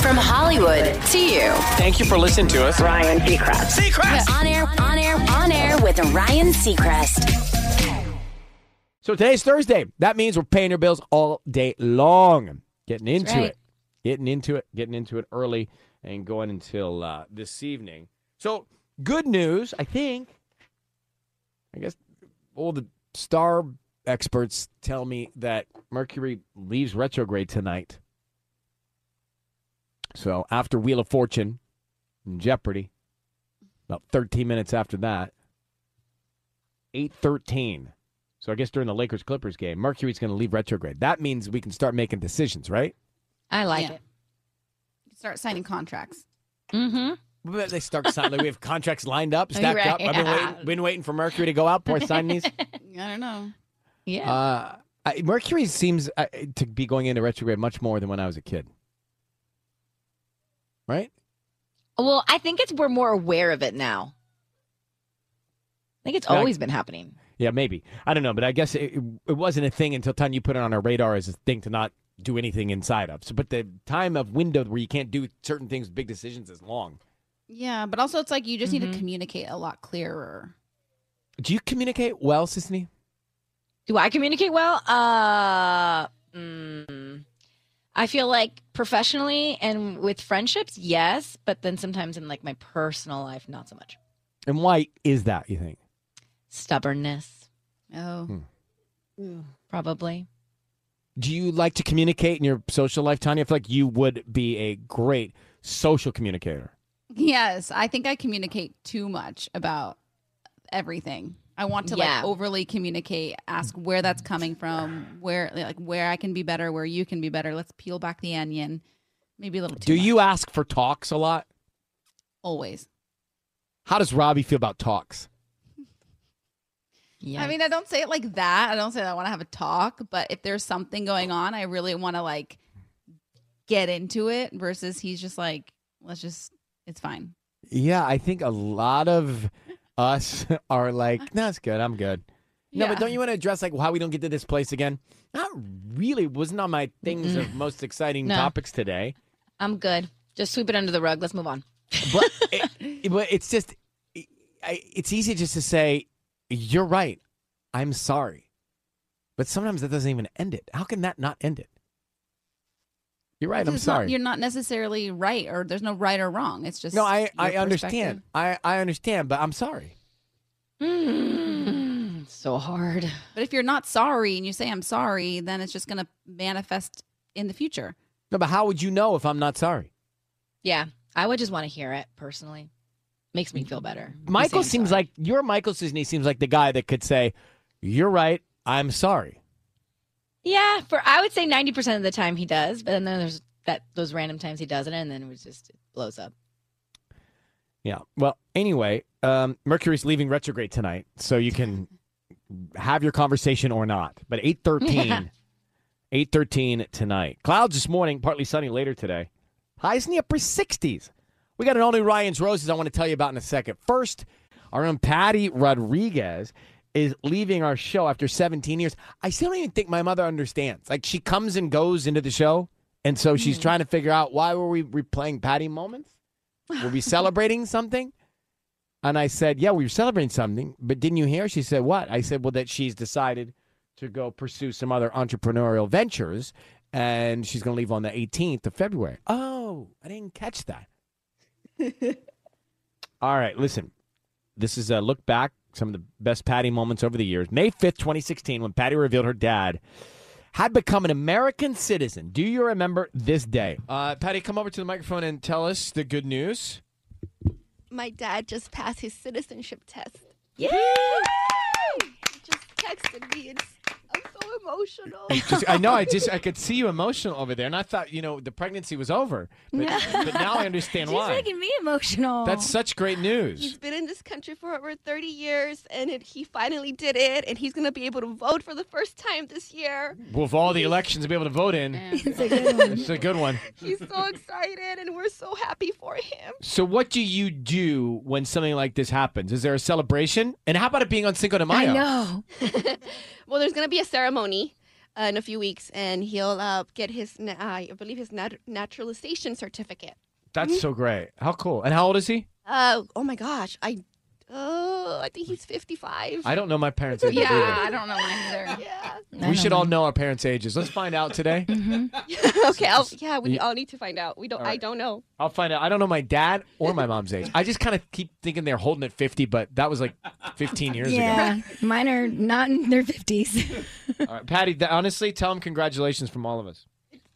From Hollywood to you. Thank you for listening to us. Ryan Seacrest. Seacrest! On air, on air, on air with Ryan Seacrest. So today's Thursday. That means we're paying your bills all day long. Getting into right. it. Getting into it. Getting into it early and going until uh, this evening. So good news, I think. I guess all the star experts tell me that Mercury leaves retrograde tonight. So after Wheel of Fortune and Jeopardy, about 13 minutes after that, 813. So I guess during the Lakers Clippers game, Mercury's going to leave retrograde. That means we can start making decisions, right? I like Yeah. it. Start signing contracts. Mm-hmm. They start signing. like we have contracts lined up, stacked Right, up. I've been yeah. waiting, been waiting for Mercury to go out before I sign these. I don't know. Yeah. Uh, I, Mercury seems uh, to be going into retrograde much more than when I was a kid. Right? well, I think it's we're more aware of it now. I think it's Yeah. always been happening. Yeah, maybe. I don't know, but I guess it, it wasn't a thing until time you put it on our radar as a thing to not do anything inside of. So, but the time of window where you can't do certain things, big decisions, is long. Yeah, but also it's like you just need Mhm. to communicate a lot clearer. Do you communicate well, Sisanie? Do I communicate well? Uh, mm, I feel like professionally and with friendships, yes, but then sometimes in like my personal life, not so much. And why is that? You think? Stubbornness, Oh. Hmm. probably. Do you like to communicate in your social life, Tanya? I feel like you would be a great social communicator. Yes, I think I communicate too much about everything. I want to Yeah. like overly communicate, ask where that's coming from, where like where I can be better, where you can be better. Let's peel back the onion. Maybe a little too Do you ask for talks a lot? always? How does Robbie feel about talks? Yeah. I mean, I don't say it like that. I don't say that I want to have a talk, but if there's something going on, I really want to like get into it versus he's just like, let's just, it's fine. Yeah, I think a lot of us are like, no, it's good. I'm good. No, but don't you want to address like why we don't get to this place again? Not really. Wasn't on my things of most exciting No. topics today. I'm good. Just sweep it under the rug. Let's move on. But it, but it's just I, it's easy just to say you're right. I'm sorry. But sometimes that doesn't even end it. How can that not end it? You're right. I'm It's not- sorry. you're not necessarily right, or there's no right or wrong. It's just no, I I understand. I I understand, but I'm sorry. Mm, so hard. But if you're not sorry and you say I'm sorry, then it's just going to manifest in the future. No, but how would you know if I'm not sorry? Yeah. I would just want to hear it personally. Makes me feel better. Michael seems sorry. like your Michael Sisanie seems like the guy that could say, "You're right. I'm sorry." Yeah, for I would say ninety percent of the time he does, but then there's that those random times he doesn't, and then it just it blows up. Yeah. Well, anyway, um, Mercury's leaving retrograde tonight, so you can have your conversation or not. But eight thirteen, eight thirteen tonight. Clouds this morning, partly sunny later today. Highs in the upper sixties. We got an all new Ryan's Roses I want to tell you about in a second. First, our own Patty Rodriguez is leaving our show after 17 years. I still don't even think my mother understands. Like she comes and goes into the show, and so she's mm. trying to figure out why were we replaying Patty moments? Were we celebrating something? And I said, Yeah, we were celebrating something, but didn't you hear? She said, What? I said, Well, that she's decided to go pursue some other entrepreneurial ventures and she's going to leave on the 18th of February. Oh, I didn't catch that. All right, listen. This is a look back, some of the best Patty moments over the years. May 5th, 2016, when Patty revealed her dad had become an American citizen. Do you remember this day? Uh, Patty, come over to the microphone and tell us the good news. my dad just passed his citizenship test. Yeah. He just texted me. It's, I'm so emotional. Just- I know. I just I could see you emotional over there, and I thought you know the pregnancy was over, but, but now I understand She's why. making me emotional. That's such great news. He's been in this country for over 30 years, and it, he finally did it, and he's going to be able to vote for the first time this year. With all the elections to be able to vote in, It's a good one. it's a good one. He's so excited, and we're so happy for him. So, what do you do when something like this happens? Is there a celebration? And how about it being on Cinco de Mayo? I know. well, there's going to be a ceremony. uh, in a few weeks, and he'll uh, get his, na- uh, I believe, his nat- naturalization certificate. That's so great. How cool. And how old is he? Uh, oh my gosh, I, I think he's 55. I don't know my parents' ages Yeah, either. I don't know mine either. yeah. We should all know our parents' ages. Let's find out today. Mm-hmm. okay. I'll, yeah, we Yeah. all need to find out. We don't. All I don't know. I'll find out. I don't know my dad or my mom's age. I just kind of keep thinking they're holding at 50, but that was like 15 years ago. Yeah, mine are not in their fifties. All right, Patty, th- honestly, tell them congratulations from all of us.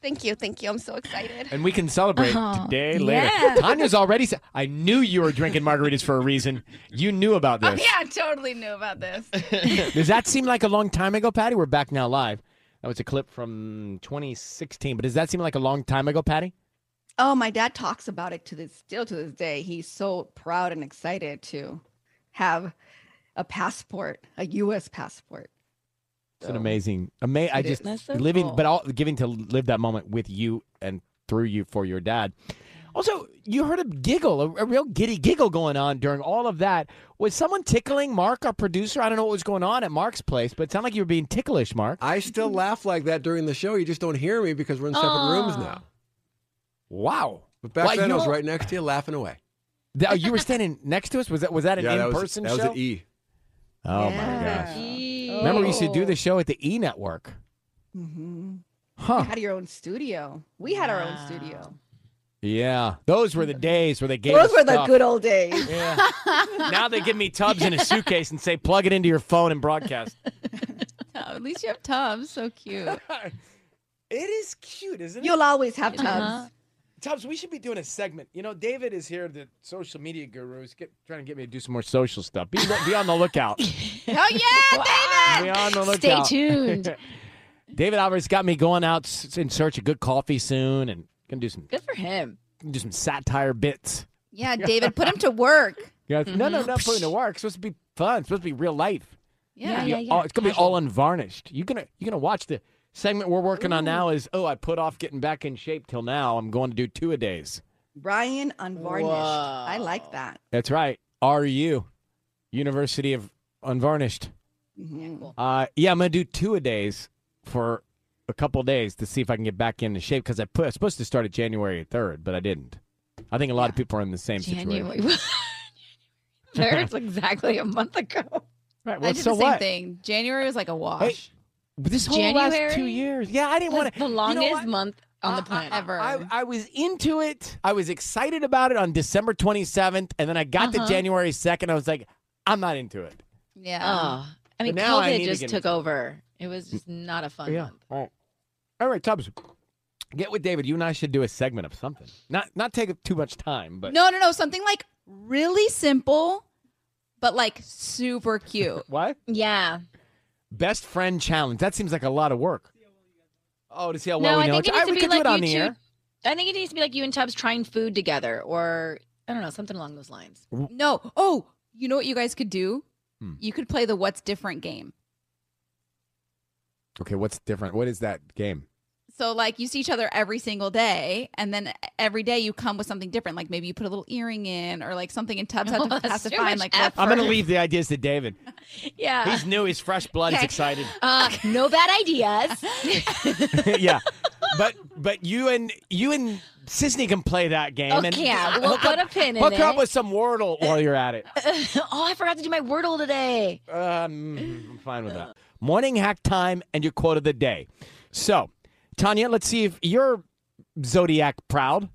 Thank you. Thank you. I'm so excited. And we can celebrate Oh, today, later. yeah. Tanya's already said, I knew you were drinking margaritas for a reason. You knew about Oh, this. yeah, I totally knew about this. Does that seem like a long time ago, Patty? We're back now live. That was a clip from 2016, but does that seem like a long time ago, Patty? Oh, my dad talks about it to this still to this day. He's so proud and excited to have a passport, a U.S. passport. It's an So, amazing, ama- I just so living, cool. but all giving to live that moment with you and through you for your dad. Also, you heard a giggle, a, a real giddy giggle going on during all of that. Was someone tickling Mark, our producer? I don't know what was going on at Mark's place, but it sounded like you were being ticklish, Mark. I still laugh like that during the show. You just don't hear me because we're in separate rooms now. Wow. But back Why, then, I was right next to you, laughing away. Th- oh, you were standing next to us. Was that was that an yeah, in-person that was show? at E. Oh Yeah. my gosh! Oh. Remember, we used to do the show at the E Network. mhm. Huh? You had your own studio. We had our own studio. Yeah, those were the days where they gave. Those us were the good old days. Yeah. now they give me Tubbs in a suitcase and say, "Plug it into your phone and broadcast." Oh, at least you have Tubbs. So cute. it is cute, isn't it? You'll always have Tubbs. Uh-huh. Tubbs, we should be doing a segment. You know, David is here, the social media guru. He's get, trying to get me to do some more social stuff. Be, be on the lookout. oh yeah, be on the Stay tuned. David Alvarez got me going out in search of good coffee soon, and gonna do some Good for him. gonna do some satire bits. Yeah, David, put him to work. You guys, No, no, mm-hmm. not putting to work. It's supposed to be fun. It's supposed to be real life. Yeah, Yeah, You- all- oh, it's gonna be all unvarnished. You're gonna you're gonna watch the segment we're working on now. Is oh, I put off getting back in shape till now. I'm going to do two a days. Ryan Unvarnished. I like that. That's right. RU, University of Unvarnished. Mhm. Uh, yeah, I'm gonna do two a days for a couple days to see if I can get back into shape because I put I was supposed to start at January 3rd, but I didn't. I think a lot of people are in the same January. situation. There's exactly a month ago. Right. I did so the same what? thing. January was like a wash. This whole last two years. Yeah, I didn't want to. the longest month on the planet. Ever. I, I was into it. I was excited about it on December 27th, and then I got Uh-huh. to January 2nd. I was like, I'm not into it. yeah. Oh, I mean, But now I need COVID to just get took into it. over. It was just not a fun month. All right. All right, Tubbs. Get with David. You and I should do a segment of something. Not not take too much time, but No, no, no. Something like really simple, but like super cute. what? Yeah. Best friend challenge. That seems like a lot of work. Oh, to see how no, well we I know think it All right, needs to we be could like do it on you the two. air. I think it needs to be like you and Tubbs trying food together, or I don't know, something along those lines. No. Oh, you know what you guys could do? Hmm. You could play the What's Different game. Okay, what's different? What is that game? So, like, you see each other every single day, and then every day you come with something different. Like, maybe you put a little earring in, or like something, and Tubbs Oh, has to, that's has to find like what I'm going to leave the ideas to David. Yeah. He's new. He's fresh blood. He's excited. Uh, no bad ideas. yeah, but but you and you and Sisanie can play that game. and Okay, yeah, we'll hook put up, a pin in hook up with some Wordle while you're at it. oh, I forgot to do my Wordle today. Um, I'm fine with that. Morning hack time and your quote of the day. So, Tanya, let's see if you're zodiac proud.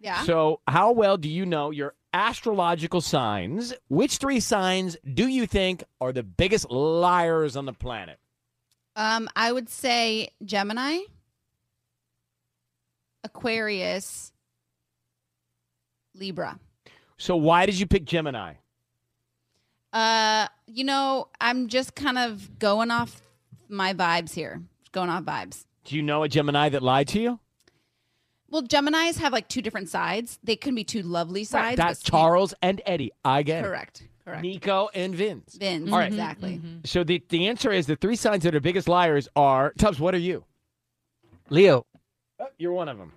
Yeah. So, how well do you know your astrological signs? Which three signs do you think are the biggest liars on the planet? Um, I would say Gemini, Aquarius, Libra. So, why did you pick Gemini? Uh, you know, I'm just kind of going off my vibes here. Going off vibes. Do you know a Gemini that lied to you? Well, Geminis have like two different sides. They can be two lovely sides. That's but- Charles and Eddie. I get it. Correct. Correct. Nico and Vince. Vince. All right. Exactly. So the, the answer is the three signs that are biggest liars are Tubbs. What are you? Leo. Oh, you're one of them.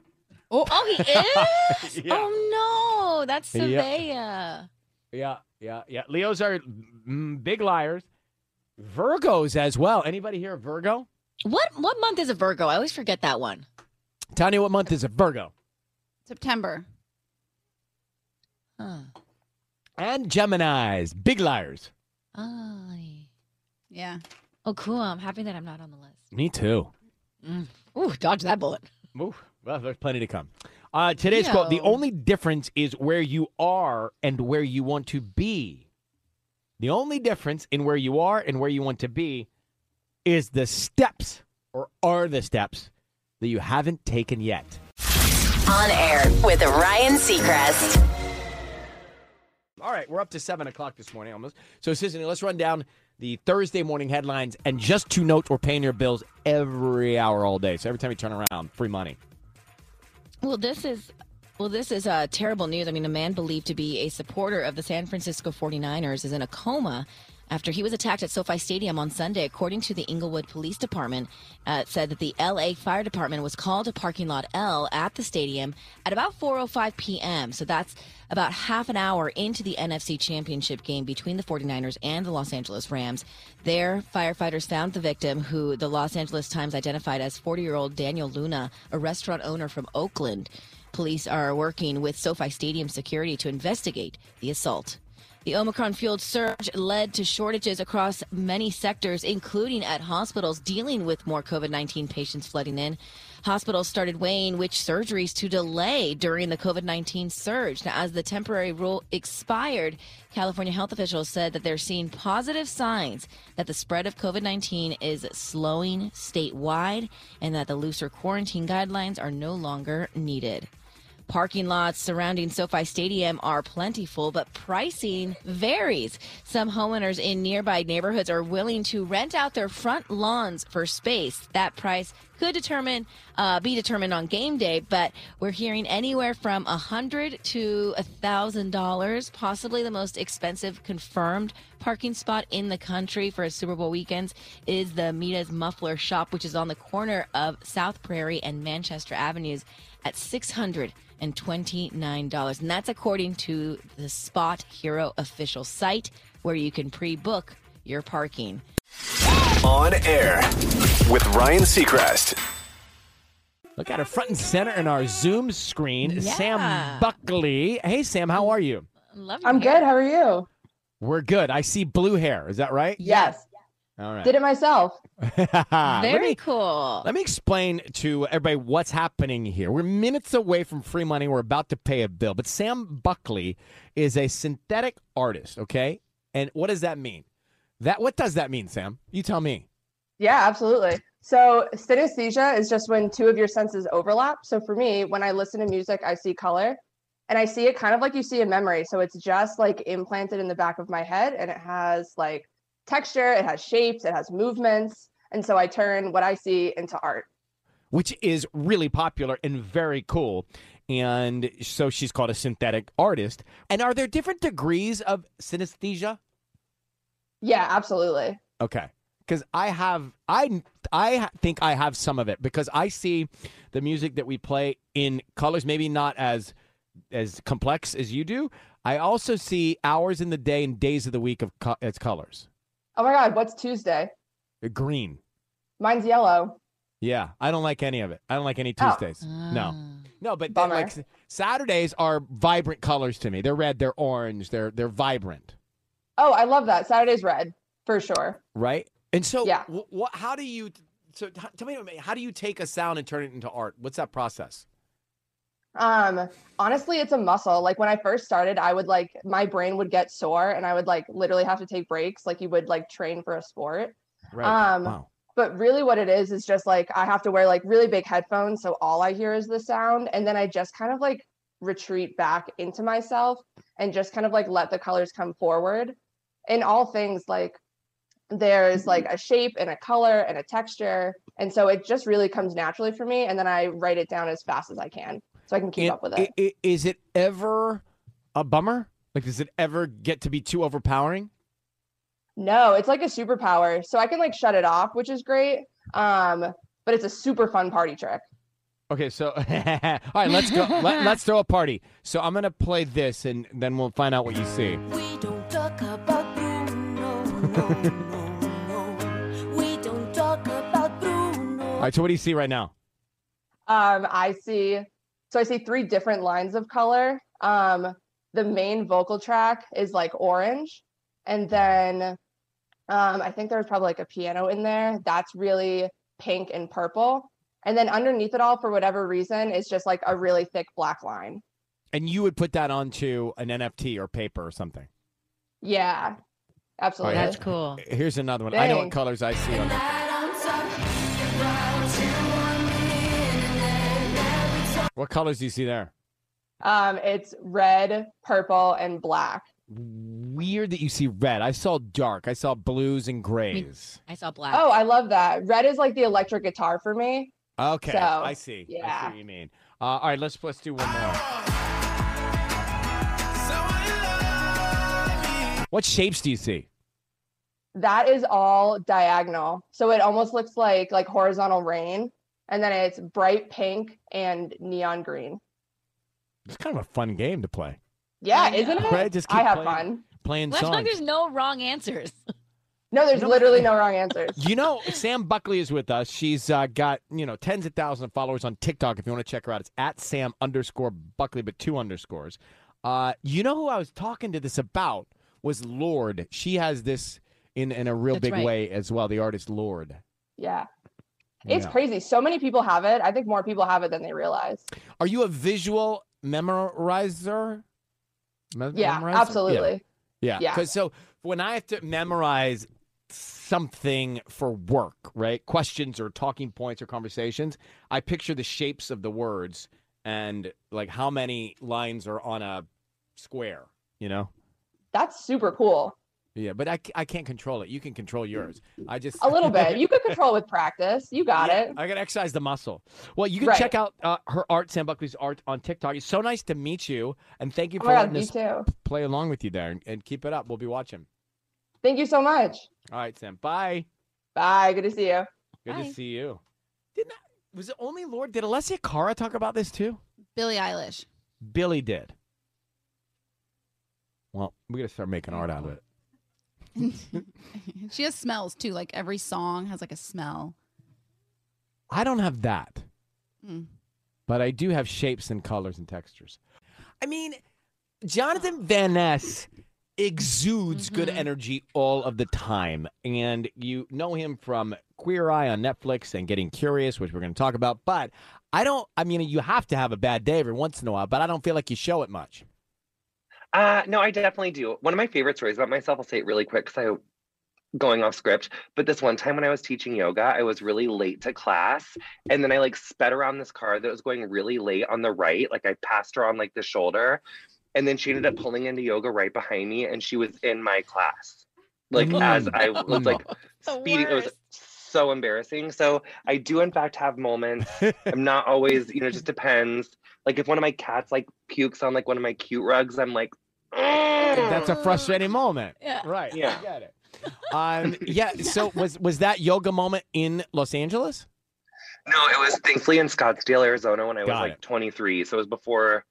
Oh, he is? Yeah. Oh, no. That's Yeah. Savea. Yeah, yeah, yeah. Leos are mm, big liars. Virgos as well. Anybody here a Virgo? What what month is a Virgo? I always forget that one. Tanya, what month is a Virgo? September. Huh. And Gemini's, big liars. Oh, Yeah. oh, cool. I'm happy that I'm not on the list. Me too. Ooh, dodge that bullet. Ooh, well, there's plenty to come. Uh, today's quote: "The only difference is where you are and where you want to be. The only difference in where you are and where you want to be is the steps, or are the steps that you haven't taken yet." On air with Ryan Seacrest. All right, we're up to seven o'clock this morning almost. So, Sisanie, let's run down the Thursday morning headlines. And just to note, we're paying your bills every hour all day. So every time you turn around, free money. Well, this is well, this is uh, terrible news. I mean, a man believed to be a supporter of the San Francisco 49ers is in a coma after he was attacked at SoFi Stadium on Sunday. According to the Inglewood Police Department, uh, said that the LA Fire Department was called to parking lot L at the stadium at about 4:05 p.m. So that's about half an hour into the NFC Championship game between the 49ers and the Los Angeles Rams. There, firefighters found the victim, who the Los Angeles Times identified as 40-year-old Daniel Luna, a restaurant owner from Oakland. Police are working with SoFi Stadium security to investigate the assault. The Omicron fueled surge led to shortages across many sectors, including at hospitals dealing with more COVID 19 patients flooding in. Hospitals started weighing which surgeries to delay during the COVID 19 surge. Now, as the temporary rule expired, California health officials said that they're seeing positive signs that the spread of COVID 19 is slowing statewide and that the looser quarantine guidelines are no longer needed. Parking lots surrounding SoFi Stadium are plentiful, but pricing varies. Some homeowners in nearby neighborhoods are willing to rent out their front lawns for space. That price could determine uh, be determined on game day, but we're hearing anywhere from a hundred to a thousand dollars, possibly the most expensive confirmed parking spot in the country for a Super Bowl weekends is the Mita's Muffler Shop, which is on the corner of South Prairie and Manchester Avenues at six hundred. dollars $129. And that's according to the SpotHero official site where you can pre book your parking. On air with Ryan Seacrest. Look at her front and center in our Zoom screen, yeah. Sam Buckley. Hey, Sam, how are you? Love I'm hair. good. How are you? We're good. I see blue hair. Is that right? Yes. All right. Did it myself. let, Very me, cool. let me explain to everybody what's happening here. We're minutes away from free money. We're about to pay a bill. But Sam Buckley is a synesthetic artist, okay? And what does that mean? That what does that mean, Sam? You tell me. Yeah, absolutely. So synesthesia is just when two of your senses overlap. So for me, when I listen to music, I see color and I see it kind of like you see in memory. So it's just like implanted in the back of my head and it has like texture, it has shapes, it has movements. And so I turn what I see into art. which is really popular and very cool. And so she's called a synesthetic artist. And are there different degrees of synesthesia? Yeah, absolutely. Okay. Because I have, I, I think I have some of it because I see the music that we play in colors, maybe not as, as complex as you do. I also see hours in the day and days of the week of co- its colors. Oh my God, what's Tuesday? Green. Mine's yellow. Yeah, I don't like any of it. I don't like any Oh. Tuesdays. No. Ah. No, but then, like Saturdays are vibrant colors to me. They're red, they're orange, they're they're vibrant, Oh, I love that. Saturday's red for sure. right? And so, Yeah. wh- what? How do you? So, t- tell me, how do you take a sound and turn it into art? What's that process? Um, honestly, it's a muscle. Like when I first started, I would like my brain would get sore and I would like literally have to take breaks like you would like train for a sport. Right. Um, wow. But really what it is is just like I have to wear like really big headphones so all I hear is the sound and then I just kind of like retreat back into myself and just kind of like let the colors come forward. In all things like there's like a shape and a color and a texture and so it just really comes naturally for me and then I write it down as fast as I can so I can keep And up with it. i- i- it ever a bummer? Like, does it ever get to be too overpowering? No, it's like a superpower. So I can like shut it off, which is great. Um, but it's a super fun party trick. Okay, so all right, let's go. Let, let's throw a party. So I'm gonna play this, and then we'll find out what you see. We don't talk about Bruno, no, no, no. We don't talk about Bruno, All right, so what do you see right now? Um, I see, so I see three different lines of color. Um, the main vocal track is like orange, and then um, I think there's probably like a piano in there. That's really pink and purple. And then underneath it all, for whatever reason, is just like a really thick black line. And you would put that onto an NFT or paper or something. Yeah, absolutely. That's cool. Here's another one. I know what colors I see on What colors do you see there? Um, it's red, purple, and black. Weird that you see red. I saw dark. I saw blues and grays. I saw black. Oh, I love that. Red is like the electric guitar for me. Okay, So, I see. I see yeah. what you mean. Uh, all right, let's let's do one more. What shapes do you see? That is all diagonal. So it almost looks like like horizontal rain. And then it's bright pink and neon green. It's kind of a fun game to play. Yeah, isn't it? Right, just I have playing. fun. Playing Looks like songs. there's no wrong answers. No, there's literally no wrong answers. You know, Sam Buckley is with us. She's uh, got you know tens of thousands of followers on TikTok. If you want to check her out, it's at Sam underscore Buckley, but two underscores. Uh, you know who I was talking to this about was Lorde. She has this in in a real That's big right. way as well. The artist Lorde. Yeah. It's Yeah. crazy. So many people have it. I think more people have it than they realize. Are you a visual memorizer? Me- Yeah, memorizer? absolutely. Yeah. Yeah. Because so when I have to memorize something for work, right? Questions or talking points or conversations, I picture the shapes of the words and like how many lines are on a square, you know? That's super cool. Yeah, but I, I can't control it. You can control yours. I just A little bit. You could control with practice. You got Yeah, it. I got to exercise the muscle. Well, you can Right. check out uh, her art, Sam Buckley's art on TikTok. It's so nice to meet you, and thank you Oh for my God, letting you us too. play along with you there, and, and keep it up. We'll be watching. Thank you so much. All right, Sam. Bye. Bye. Good to see you. Good Bye. to see you. Didn't I, was it only Lorde? Did Alessia Cara talk about this too? Billie Eilish. Billie did. Well, we got to start making art out of it. she has smells too. Like every song has like a smell. I don't have that, Mm. but I do have shapes and colors and textures. I mean, Jonathan Van Ness exudes good energy all of the time. And you know him from Queer Eye on Netflix and Getting Curious, which we're going to talk about. But I don't, I mean, you have to have a bad day every once in a while, but I don't feel like you show it much. Uh, no, I definitely do. One of my favorite stories about myself, I'll say it really quick because I going off script, but this one time when I was teaching yoga, I was really late to class and then I like sped around this car that was going really late on the right. Like I passed her on like the shoulder and then she ended up pulling into yoga right behind me and she was in my class. Like as I was like speeding, it was so embarrassing. So I do in fact have moments. I'm not always, you know, it just depends. Like if one of my cats like pukes on like one of my cute rugs, I'm like, That's a frustrating moment. Yeah. Right. Yeah. I get it. Um, yeah. So was was that yoga moment in Los Angeles? No, it was thankfully in Scottsdale, Arizona when I was Got like it. 23. So it was before,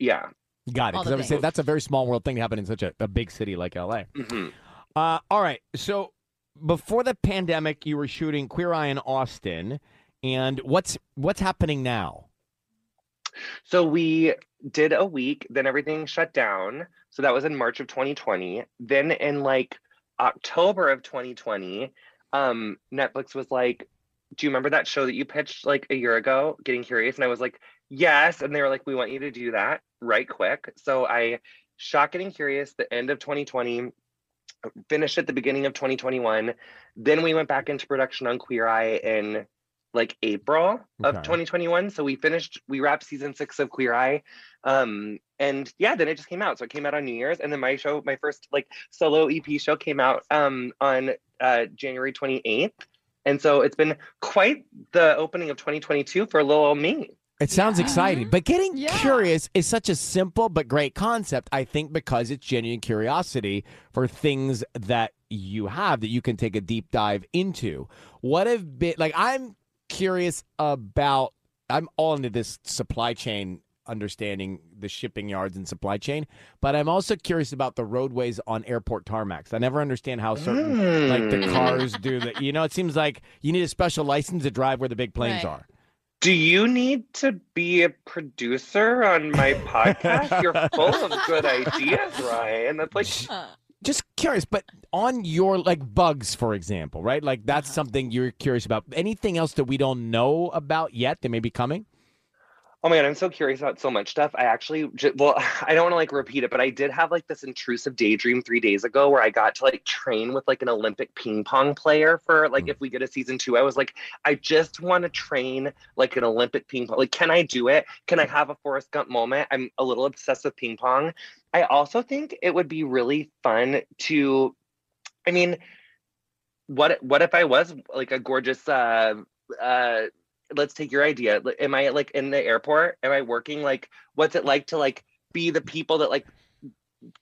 yeah. Got it. Because the I would say that's a very small world thing to happen in such a, a big city like LA. Mhm. Uh, all right. So before the pandemic, you were shooting Queer Eye in Austin, and what's what's happening now? So we did a week, then everything shut down. So that was in March of 2020. Then in like October of 2020, um, Netflix was like, Do you remember that show that you pitched like a year ago, Getting Curious? And I was like, Yes. And they were like, We want you to do that right quick. So I shot Getting Curious the end of 2020, finished at the beginning of 2021. Then we went back into production on Queer Eye in like April of Okay. 2021. So we finished, we wrapped season six of Queer Eye. Um, and yeah, then it just came out. So it came out on New Year's. And then my show, my first like solo EP show came out um on uh January 28th. And so it's been quite the opening of 2022 for little old me. It sounds exciting, but getting curious is such a simple but great concept. I think because it's genuine curiosity for things that you have that you can take a deep dive into. What have been like? I'm curious about. I'm all into this supply chain understanding the shipping yards and supply chain, but I'm also curious about the roadways on airport tarmacs. I never understand how certain like the Mm. cars do that. You know, it seems like you need a special license to drive where the big planes Right. are. Do you need to be a producer on my podcast? You're full of good ideas, Ryan. That's like Just curious, but on your like bugs, for example, right? Like that's Uh-huh. something you're curious about. Anything else that we don't know about yet that may be coming? Oh my god, I'm so curious about so much stuff. I actually, j- well, I don't want to like repeat it, but I did have like this intrusive daydream three days ago where I got to like train with like an Olympic ping pong player for like if we get a season two. I was like, I just want to train like an Olympic ping pong. Like, can I do it? Can I have a Forrest Gump moment? I'm a little obsessed with ping pong. I also think it would be really fun to, I mean, what what if I was like a gorgeous uh uh let's take your idea. Am I like in the airport? Am I working like what's it like to like be the people that like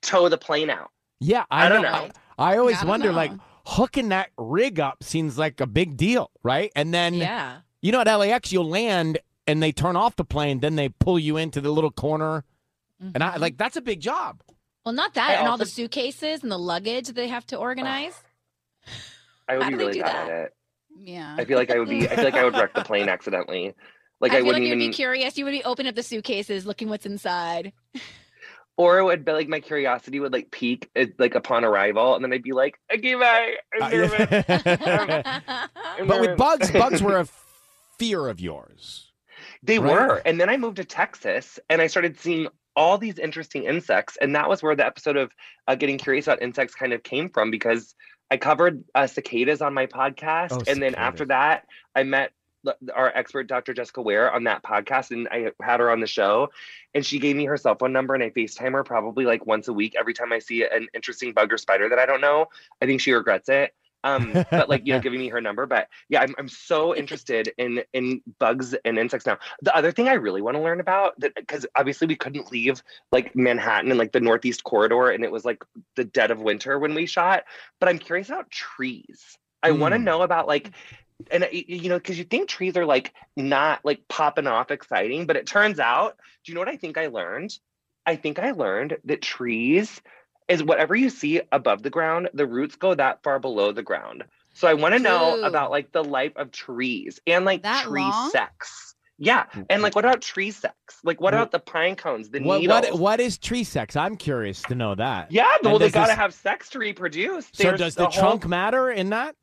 tow the plane out? Yeah, I, I don't know. know. I, I always I don't wonder, like hooking that rig up seems like a big deal, right? And then Yeah. you know at LAX you'll land and they turn off the plane, then they pull you into the little corner, and I mm-hmm. like that's a big job. Well, not that, I and all the suitcases and the luggage they have to organize. I would How be do they really do bad that? at it. Yeah. I feel like I would be I feel like I would wreck the plane accidentally. Like I, I wouldn't like you'd even be curious. You would be opening up the suitcases, looking what's inside. or it would be like my curiosity would like peak uh, like upon arrival and then I'd be like, okay, bye. I'm Uh, nervous. yeah. I'm but with bugs, bugs were a fear of yours. They Right. were. And then I moved to Texas and I started seeing all these interesting insects. And that was where the episode of uh, Getting Curious About Insects kind of came from because I covered uh, cicadas on my podcast. Oh, and then after that, I met our expert, Dr. Jessica Ware, on that podcast. And I had her on the show. And she gave me her cell phone number and I FaceTime her probably like once a week every time I see an interesting bug or spider that I don't know. I think she regrets it. Um but like you know giving me her number but yeah i'm, I'm so interested in in bugs and insects now. The other thing i really want to learn about that because obviously we couldn't leave like manhattan and like the northeast corridor and it was like the dead of winter when we shot but i'm curious about trees. I want to Mm. know about like and you know because you think trees are like not like popping off exciting but it turns out do you know what i think i learned? I think i learned that trees is whatever you see above the ground, the roots go that far below the ground. So I want to know about like the life of trees and like That tree long? sex. Yeah. And like what about tree sex? Like what about the pine cones, the What, needles? what what is tree sex? I'm curious to know that. yeah, And well they gotta this- have sex to reproduce. So There's does the a whole- trunk matter in that?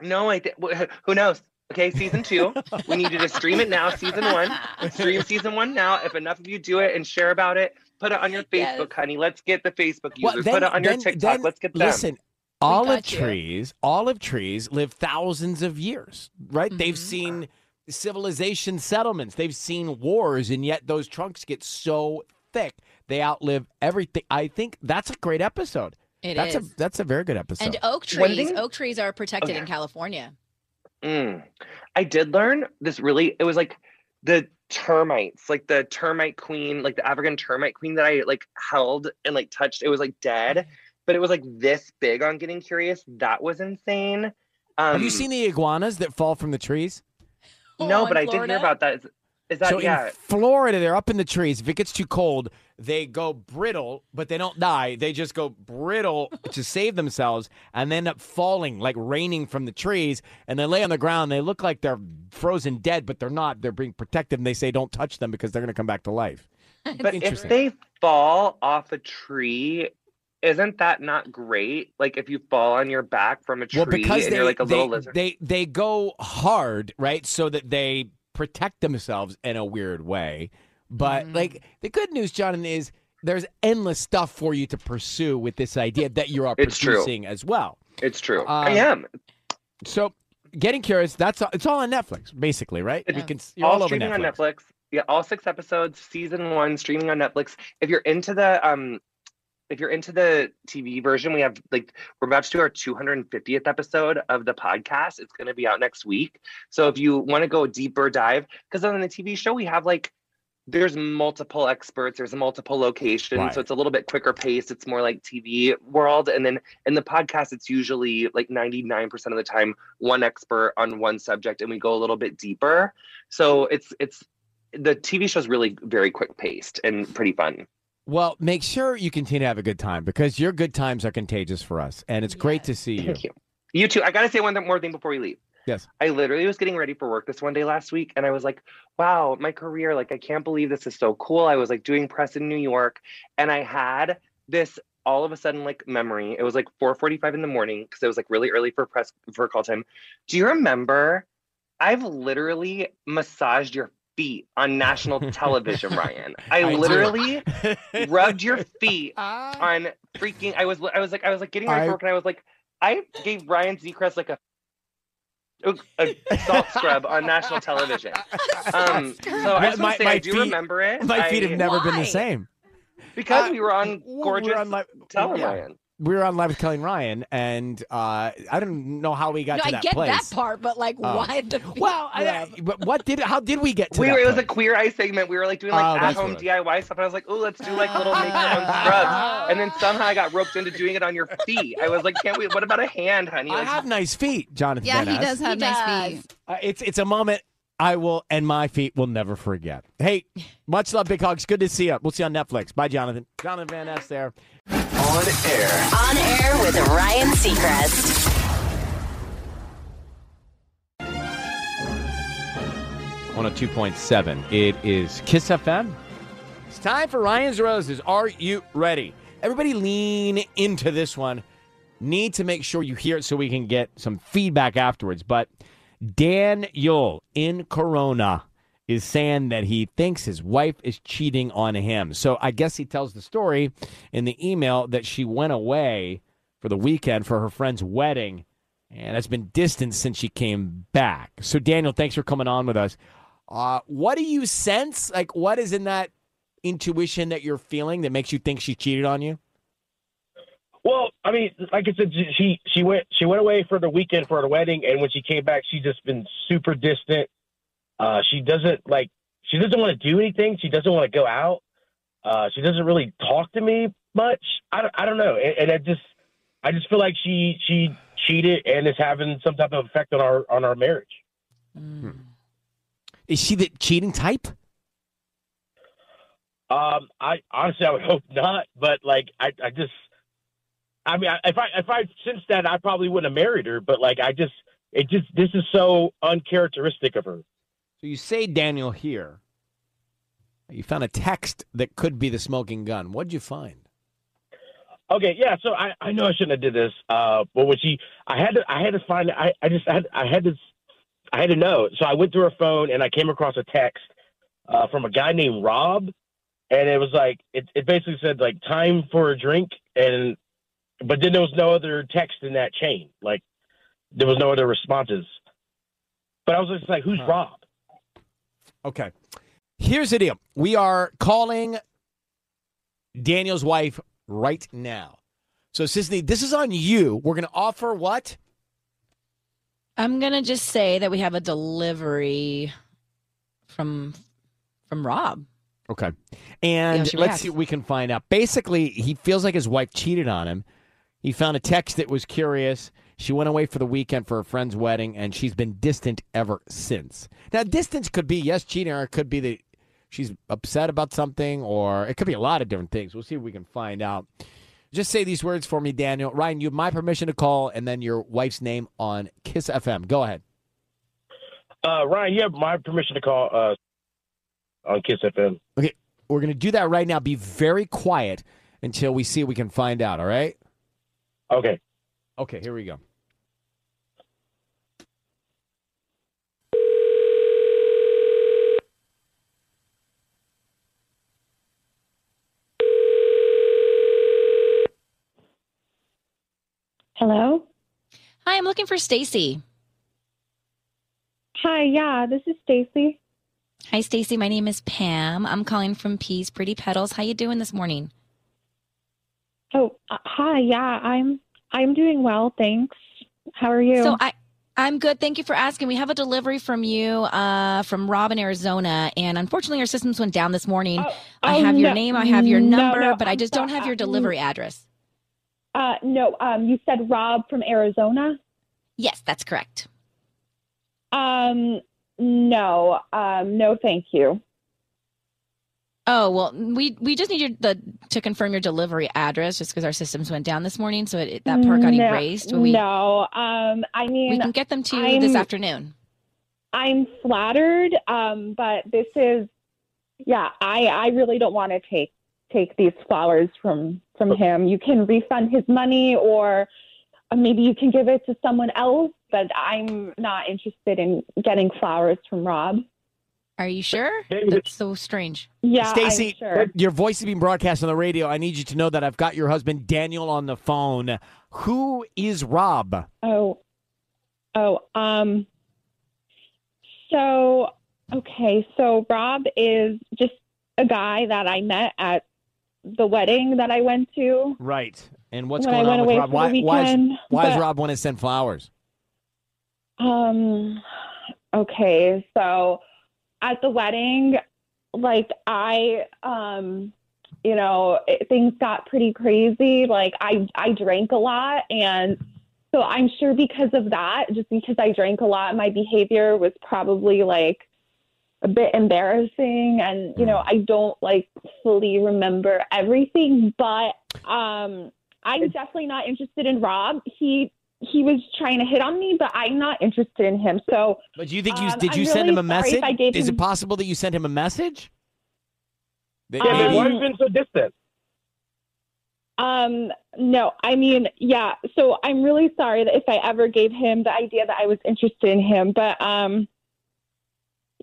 No, I th- who knows? Okay, season two. we need you to stream it now. Season one. Stream season one now. If enough of you do it and share about it, put it on your Yes. Facebook, honey. Let's get the Facebook Well, users. then- put it on your TikTok. then Let's get them. Listen, olive got you. trees, olive trees live thousands of years, right? They've Mhm. seen civilization settlements, they've seen wars, and yet those trunks get so thick they outlive everything. I think that's a great episode. It that's is. a that's a very good episode. and oak trees. thing- Oak trees are protected Okay. in California. Mm. I did learn this really, it was like the termites, like the termite queen, like the African termite queen that I like held and like touched. It was like dead, but it was like this big on getting curious. That was insane. Um, Have you seen the iguanas that fall from the trees? No, Oh, in but I did hear about that. Is, is that, so yeah. in Florida, they're up in the trees. If it gets too cold, they go brittle, but they don't die. They just go brittle to save themselves and they end up falling, like raining from the trees. And they lay on the ground. They look like they're frozen dead, but they're not. They're being protected. And they say, don't touch them because they're going to come back to life. But if they fall off a tree, isn't that not great? Like if you fall on your back from a tree Well, because and they, you're like a they, little lizard. they they go hard, right? So that they protect themselves in a weird way. But Mhm. like the good news, Jonathan, is there's endless stuff for you to pursue with this idea that you are It's true. producing as well. it's true. I Um, am. So, getting curious, that's it's all on Netflix, basically, right? It- You can you're all, all, over streaming Netflix. on Netflix. Yeah, all six episodes, season one, streaming on Netflix. If you're into the um, if you're into the TV version, we have like we're about to do our 250th episode of the podcast. It's going to be out next week. So if you want to go deeper dive, because on the TV show we have like there's multiple experts, there's multiple locations, Right. so it's a little bit quicker pace It's more like TV world, and then in the podcast, it's usually like 99% of the time one expert on one subject, and we go a little bit deeper. So it's it's the TV show's really very quick paced and pretty fun. Well, make sure you continue to have a good time because your good times are contagious for us, and it's great to see you. Thank you. You too. I gotta say one more thing before we leave. Yes. I literally was getting ready for work this one day last week, and I was like, "Wow, my career! Like, I can't believe this is so cool." I was like doing press in New York, and I had this all of a sudden like memory. It was like 4:45 in the morning because it was like really early for press for call time. Do you remember? I've literally massaged your feet on national television, Ryan. I, I literally rubbed your feet on freaking. I was I was like I was like getting ready for work, and I was like, I gave Ryan Seacrest like a a, a salt scrub on national television. Um, so I just My- say my I do feet- remember it. My feet I- have never been the same. because Uh, we were on we're gorgeous on li- tele, yeah. Ryan. We were on live with Kelly and Ryan, and uh, I don't know how we got no, to I that get place. that part, but like, Oh. why the Well, I, but what did? How did we get to We that were, it was a queer eye segment. We were like doing Oh, like at home what DIY stuff. And I was like, oh, let's do like little make your own scrubs. And then somehow I got roped into doing it on your feet. I was like, can't we? What about a hand, honey? I have nice feet, Jonathan. Yeah, he Ness. does have He nice does. feet. Uh, it's it's a moment I will and my feet will never forget. Hey, much love, big hugs. Good to see you. We'll see you on Netflix. Bye, Jonathan. Jonathan Van Ness there. On air. On air with Ryan Seacrest. 102.7. It is Kiss FM. It's time for Ryan's Roses. Are you ready? Everybody lean into this one. Need to make sure you hear it so we can get some feedback afterwards. But Dan Daniel in Corona is saying that he thinks his wife is cheating on him. So I guess he tells the story in the email that she went away for the weekend for her friend's wedding and has been distant since she came back. So Daniel, thanks for coming on with us. Uh, what do you sense? Like, what is in that intuition that you're feeling that makes you think she cheated on you? Well, I mean, like I said, she she went she went away for the weekend for her wedding, and when she came back, she's just been super distant. Uh, she doesn't like she doesn't want to do anything. She doesn't want to go out. Uh, she doesn't really talk to me much. I don't, I don't know, and, and I just I just feel like she she cheated and is having some type of effect on our on our marriage. Is she the cheating type? Um, I honestly I would hope not, but like I, I just, I mean, I, if I if I since that I probably wouldn't have married her, but like I just, it just this is so uncharacteristic of her. So you say Daniel here. You found a text that could be the smoking gun. What'd you find? Okay, yeah. So I, I know I shouldn't have did this. Uh, but when she, I had to, I had to find. I, I just had, I had to, I had to know. So I went through her phone and I came across a text uh, from a guy named Rob, and it was like, it, it basically said like time for a drink, and but then there was no other text in that chain. Like there was no other responses. But I was just like, who's Rob? Okay. Here's the deal. We are calling Daniel's wife right now. So, Sisanie, this is on you. We're going to offer what? I'm gonna just say that we have a delivery from from Rob. Okay. And she let's see what we can find out. Basically, he feels like his wife cheated on him. He found a text that was curious. She went away for the weekend for her friend's wedding, and she's been distant ever since. Now, distance could be, yes, cheating, or it could be that she's upset about something, or it could be a lot of different things. We'll see if we can find out. Just say these words for me, Daniel. Ryan, you have my permission to call, and then your wife's name on Kiss FM. Go ahead. Uh, Ryan, you have my permission to call uh, on Kiss FM. Okay, we're going to do that right now. Be very quiet until we see what we can find out, all right? Okay. Okay, here we go. Hello. Hi, I'm looking for Stacy. Hi, yeah, this is Stacy. Hi, Stacy. My name is Pam. I'm calling from Peace Pretty Petals. How you doing this morning? Oh, uh, hi, yeah, I'm I'm doing well, thanks. How are you? So I I'm good. Thank you for asking. We have a delivery from you uh, from Rob in Arizona, and unfortunately, our systems went down this morning. I oh, have your no- name, I have your number, no, but I I'm just so- don't have your delivery address. uh no, um you said Rob from Arizona? Yes, that's correct. Um no, um no thank you. Oh well, we we just need your, the to confirm your delivery address, just because our systems went down this morning, so it, that part got No- erased. But we no, um, I mean, we can get them to you this I'm- afternoon. I'm flattered, um, but this is, yeah, I I really don't want to take take these flowers from from him. You can refund his money, or maybe you can give it to someone else. But I'm not interested in getting flowers from Rob. Are you sure? That's so strange. Yeah, Stacy, sure. your voice is being broadcast on the radio. I need you to know that I've got your husband Daniel on the phone. Who is Rob? Oh, oh, um, so, okay, so Rob is just a guy that I met at the wedding that I went to. Right. And what's When going on with Rob? Why, why, is, why does but- Rob want to send flowers? Um, okay, so at the wedding, like I, um, you know, it, things got pretty crazy. Like I, I drank a lot, and so I'm sure because of that, just because I drank a lot, my behavior was probably like a bit embarrassing, and you know, I don't like fully remember everything, but um, I'm definitely not interested in Rob. He he was trying to hit on me, but I'm not interested in him. So, But do you think you um, did you I'm send him a message? I gave Is him- it possible that you sent him a message? That Yeah, but maybe- why have you been so distant? Um, no, I mean, yeah. So I'm really sorry that if I ever gave him the idea that I was interested in him, but um,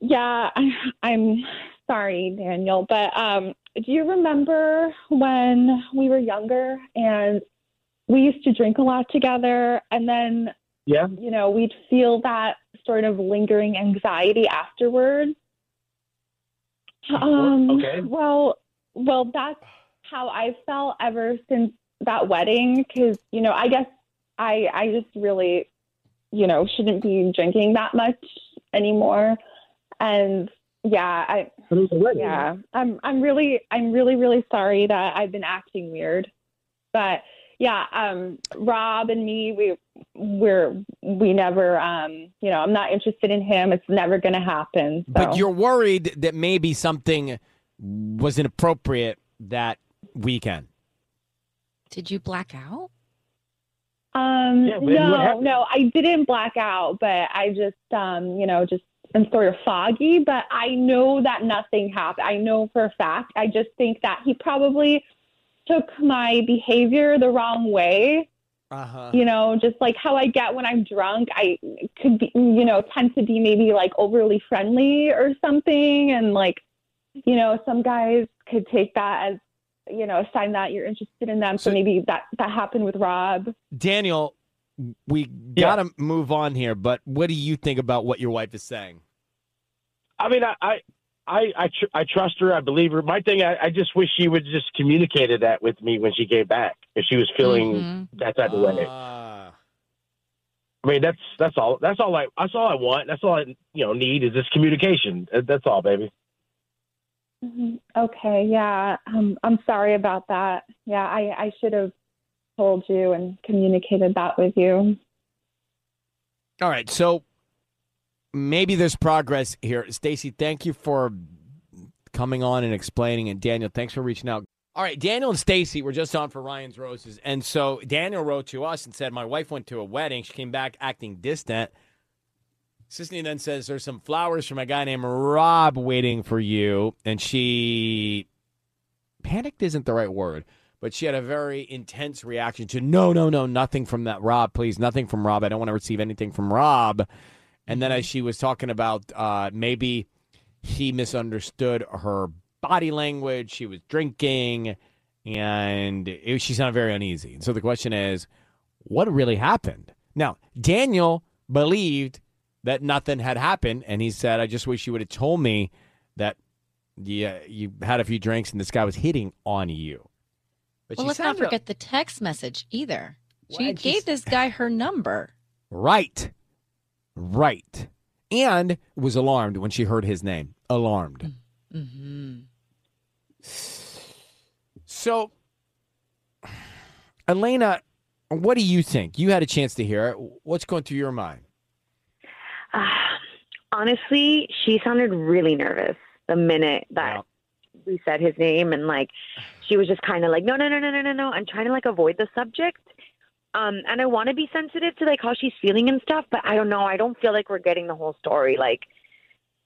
yeah, I, I'm sorry, Daniel. But um, do you remember when we were younger and we used to drink a lot together, and then Yeah. you know we'd feel that sort of lingering anxiety afterwards? Um, Okay. Well, well, that's how I felt ever since that wedding. Because you know, I guess I I just really, you know, shouldn't be drinking that much anymore. And yeah, I yeah, I'm I'm really I'm really really sorry that I've been acting weird. But yeah, um, Rob and me, we we're we never um, you know, I'm not interested in him. It's never going to happen. So. But you're worried that maybe something was inappropriate that weekend. Did you black out? Um, Yeah, no, no, I didn't black out, but I just, um, you know, just am sort of foggy. But I know that nothing happened. I know for a fact. I just think that he probably took my behavior the wrong way. Uh-huh. You know, just like how I get when I'm drunk, I could be, you know, tend to be maybe like overly friendly or something. And like, you know, some guys could take that as, you know, a sign that you're interested in them. So, maybe that that happened with Rob. Daniel, we got to move on here, but what do you think about what your wife is saying? I mean, I, I, I, I, tr- I trust her. I believe her. My thing, I, I just wish she would just communicated that with me when she came back. If she was feeling Mm-hmm. that type of way. Ah. I mean, that's that's all. That's all I. That's all I want. That's all I you know need is this communication. That's all, baby. Mhm. Okay, yeah. Um, I'm sorry about that. Yeah, I, I should have told you and communicated that with you. All right, so maybe there's progress here. Stacy, thank you for coming on and explaining, and Daniel, thanks for reaching out. All right, Daniel and Stacy were just on for Ryan's Roses, and so Daniel wrote to us and said, "My wife went to a wedding. She came back acting distant." Sisanie then says, "There's some flowers from a guy named Rob waiting for you," and she panicked isn't the right word, but she had a very intense reaction to no, no, no, nothing from that Rob, please, nothing from Rob. I don't want to receive anything from Rob. And then as she was talking about uh, maybe he misunderstood her body language, she was drinking, and it, she sounded very uneasy. And so the question is, what really happened? Now, Daniel believed that nothing had happened, and he said, "I just wish you would have told me that yeah, you had a few drinks and this guy was hitting on you." But well, she let's not sounded- forget the text message either. She What? gave She's- this guy her number. Right. Right. And was alarmed when she heard his name. Alarmed. Mm-hmm. So, Elena, what do you think? You had a chance to hear it. What's going through your mind? Honestly, she sounded really nervous the minute that we said his name, and like she was just kind of like, no, no, no, no, no, no, no. I'm trying to like avoid the subject. Um, and I want to be sensitive to like how she's feeling and stuff, but I don't know. I don't feel like we're getting the whole story. Like,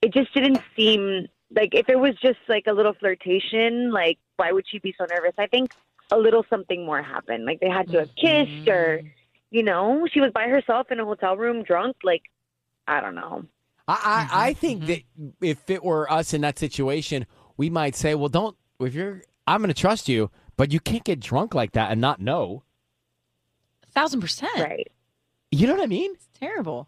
it just didn't seem like if it was just like a little flirtation, like why would she be so nervous? I think a little something more happened. Like they had to have kissed, or you know, she was by herself in a hotel room, drunk. Like, I don't know. I, Mm-hmm, I, I think that if it were us in that situation, we might say, well, don't, if you're, I'm going to trust you, but you can't get drunk like that and not know. A thousand percent. Right. You know what I mean? It's terrible.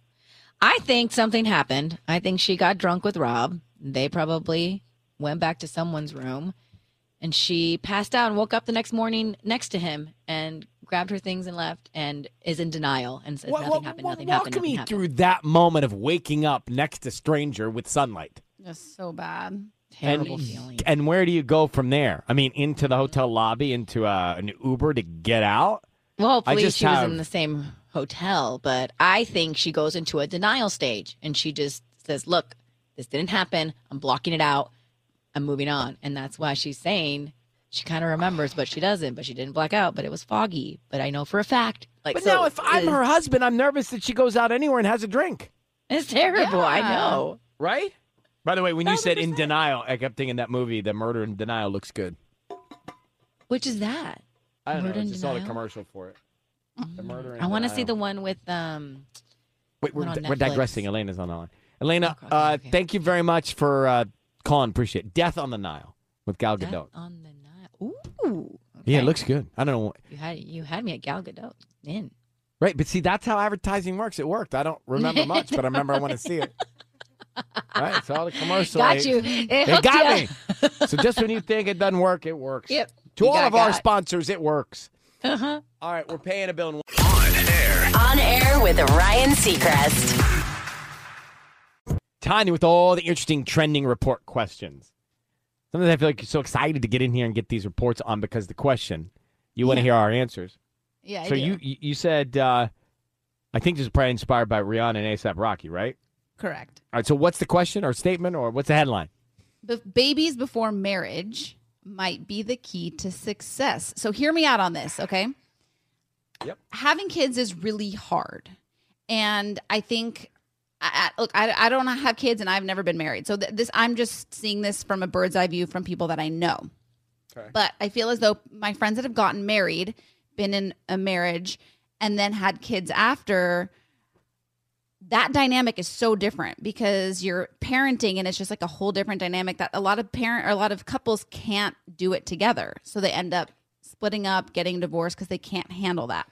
I think something happened. I think she got drunk with Rob. They probably went back to someone's room and she passed out and woke up the next morning next to him and grabbed her things and left and is in denial and says Wa- nothing wa- happened, wa- nothing walk happened, nothing me happened. through that moment of waking up next to stranger with sunlight. Just so bad. Terrible and, feeling. And where do you go from there? I mean, into the hotel lobby, into uh, an Uber to get out? Well, hopefully she was in the same hotel, but I think she goes into a denial stage and she just says, "Look, this didn't happen. I'm blocking it out. I'm moving on." And that's why she's saying she kind of remembers, but she doesn't. But she didn't black out. But it was foggy. But I know for a fact. Like, But so now, if I'm uh, her husband, I'm nervous that she goes out anywhere and has a drink. it's terrible. I know. Right? By the way, when you said in denial, I kept thinking that movie, The Murder in Denial, looks good. Which is that? I don't Murder know. I just saw the commercial for it. The Murder in I want to see the one with um. Wait, we're, we're digressing. Elena's on the line. Elena, Okay, okay, uh, okay. thank you very much for uh, calling. Appreciate it. Death on the Nile with Gal Death Gadot. on the Nile. Ooh. Yeah, it looks good. I don't know. You had you had me at Gal Gadot. In. Right, but see, that's how advertising works. It worked. I don't remember much, but I remember I want to see it. Right, It's all the commercial. Got it- you. It They got ya. me. So just when you think it doesn't work, it works. Yep. To You all got of our sponsors, it works. Uh-huh. All right, we're paying a bill. In- On air with Ryan Seacrest. Tanya with all the interesting trending report questions. Sometimes I feel like you're so excited to get in here and get these reports on because the question, you want to hear our answers. Yeah, I so do. you you you said, uh, I think this is probably inspired by Rihanna and ASAP Rocky, right? Correct. All right. So what's the question or statement or what's the headline? Be- babies before marriage might be the key to success. So hear me out on this, okay? Yep. Having kids is really hard. And I think I, I- look, I, I don't have kids and I've never been married. So th- this I'm just seeing this from a bird's eye view from people that I know. Okay. But I feel as though my friends that have gotten married, been in a marriage, and then had kids after, that dynamic is so different because you're parenting and it's just like a whole different dynamic that a lot of parent or a lot of couples can't do it together. So they end up splitting up, getting divorced because they can't handle that.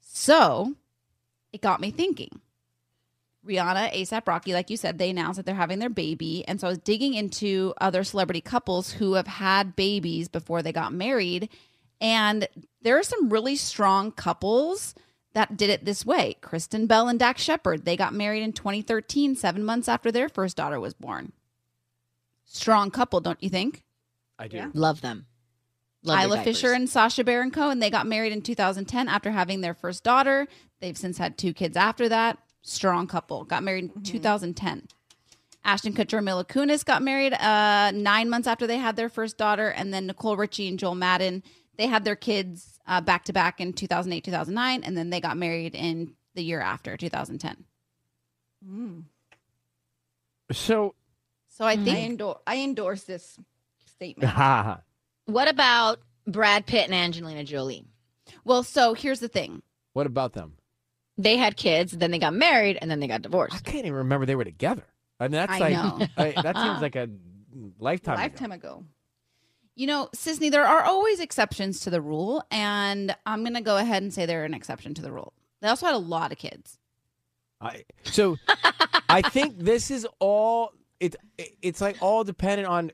So it got me thinking. Rihanna, ASAP Rocky, like you said, they announced that they're having their baby. And so I was digging into other celebrity couples who have had babies before they got married. And there are some really strong couples that did it this way. Kristen Bell and Dax Shepard, they got married in 2013, seven months after their first daughter was born. Strong couple, don't you think? I do. Love them. Love their Isla. Fisher and Sacha Baron Cohen, they got married in 2010 after having their first daughter. They've since had two kids after that. Strong couple. Got married in 2010. Ashton Kutcher and Mila Kunis got married uh, nine months after they had their first daughter. And then Nicole Richie and Joel Madden, they had their kids uh, back to back in 2008, 2009. And then they got married in the year after, 2010. So So I I, think endorse, I endorse this statement. What about Brad Pitt and Angelina Jolie? Well, so here's the thing. what about them? They had kids, then they got married, and then they got divorced. I can't even remember they were together. I mean, that's I like know. I- that seems like a lifetime. ago. Lifetime ago. You know, Sisanie, there are always exceptions to the rule, and I'm going to go ahead and say they're an exception to the rule. They also had a lot of kids. I, so I think this is all it, it it's like all dependent on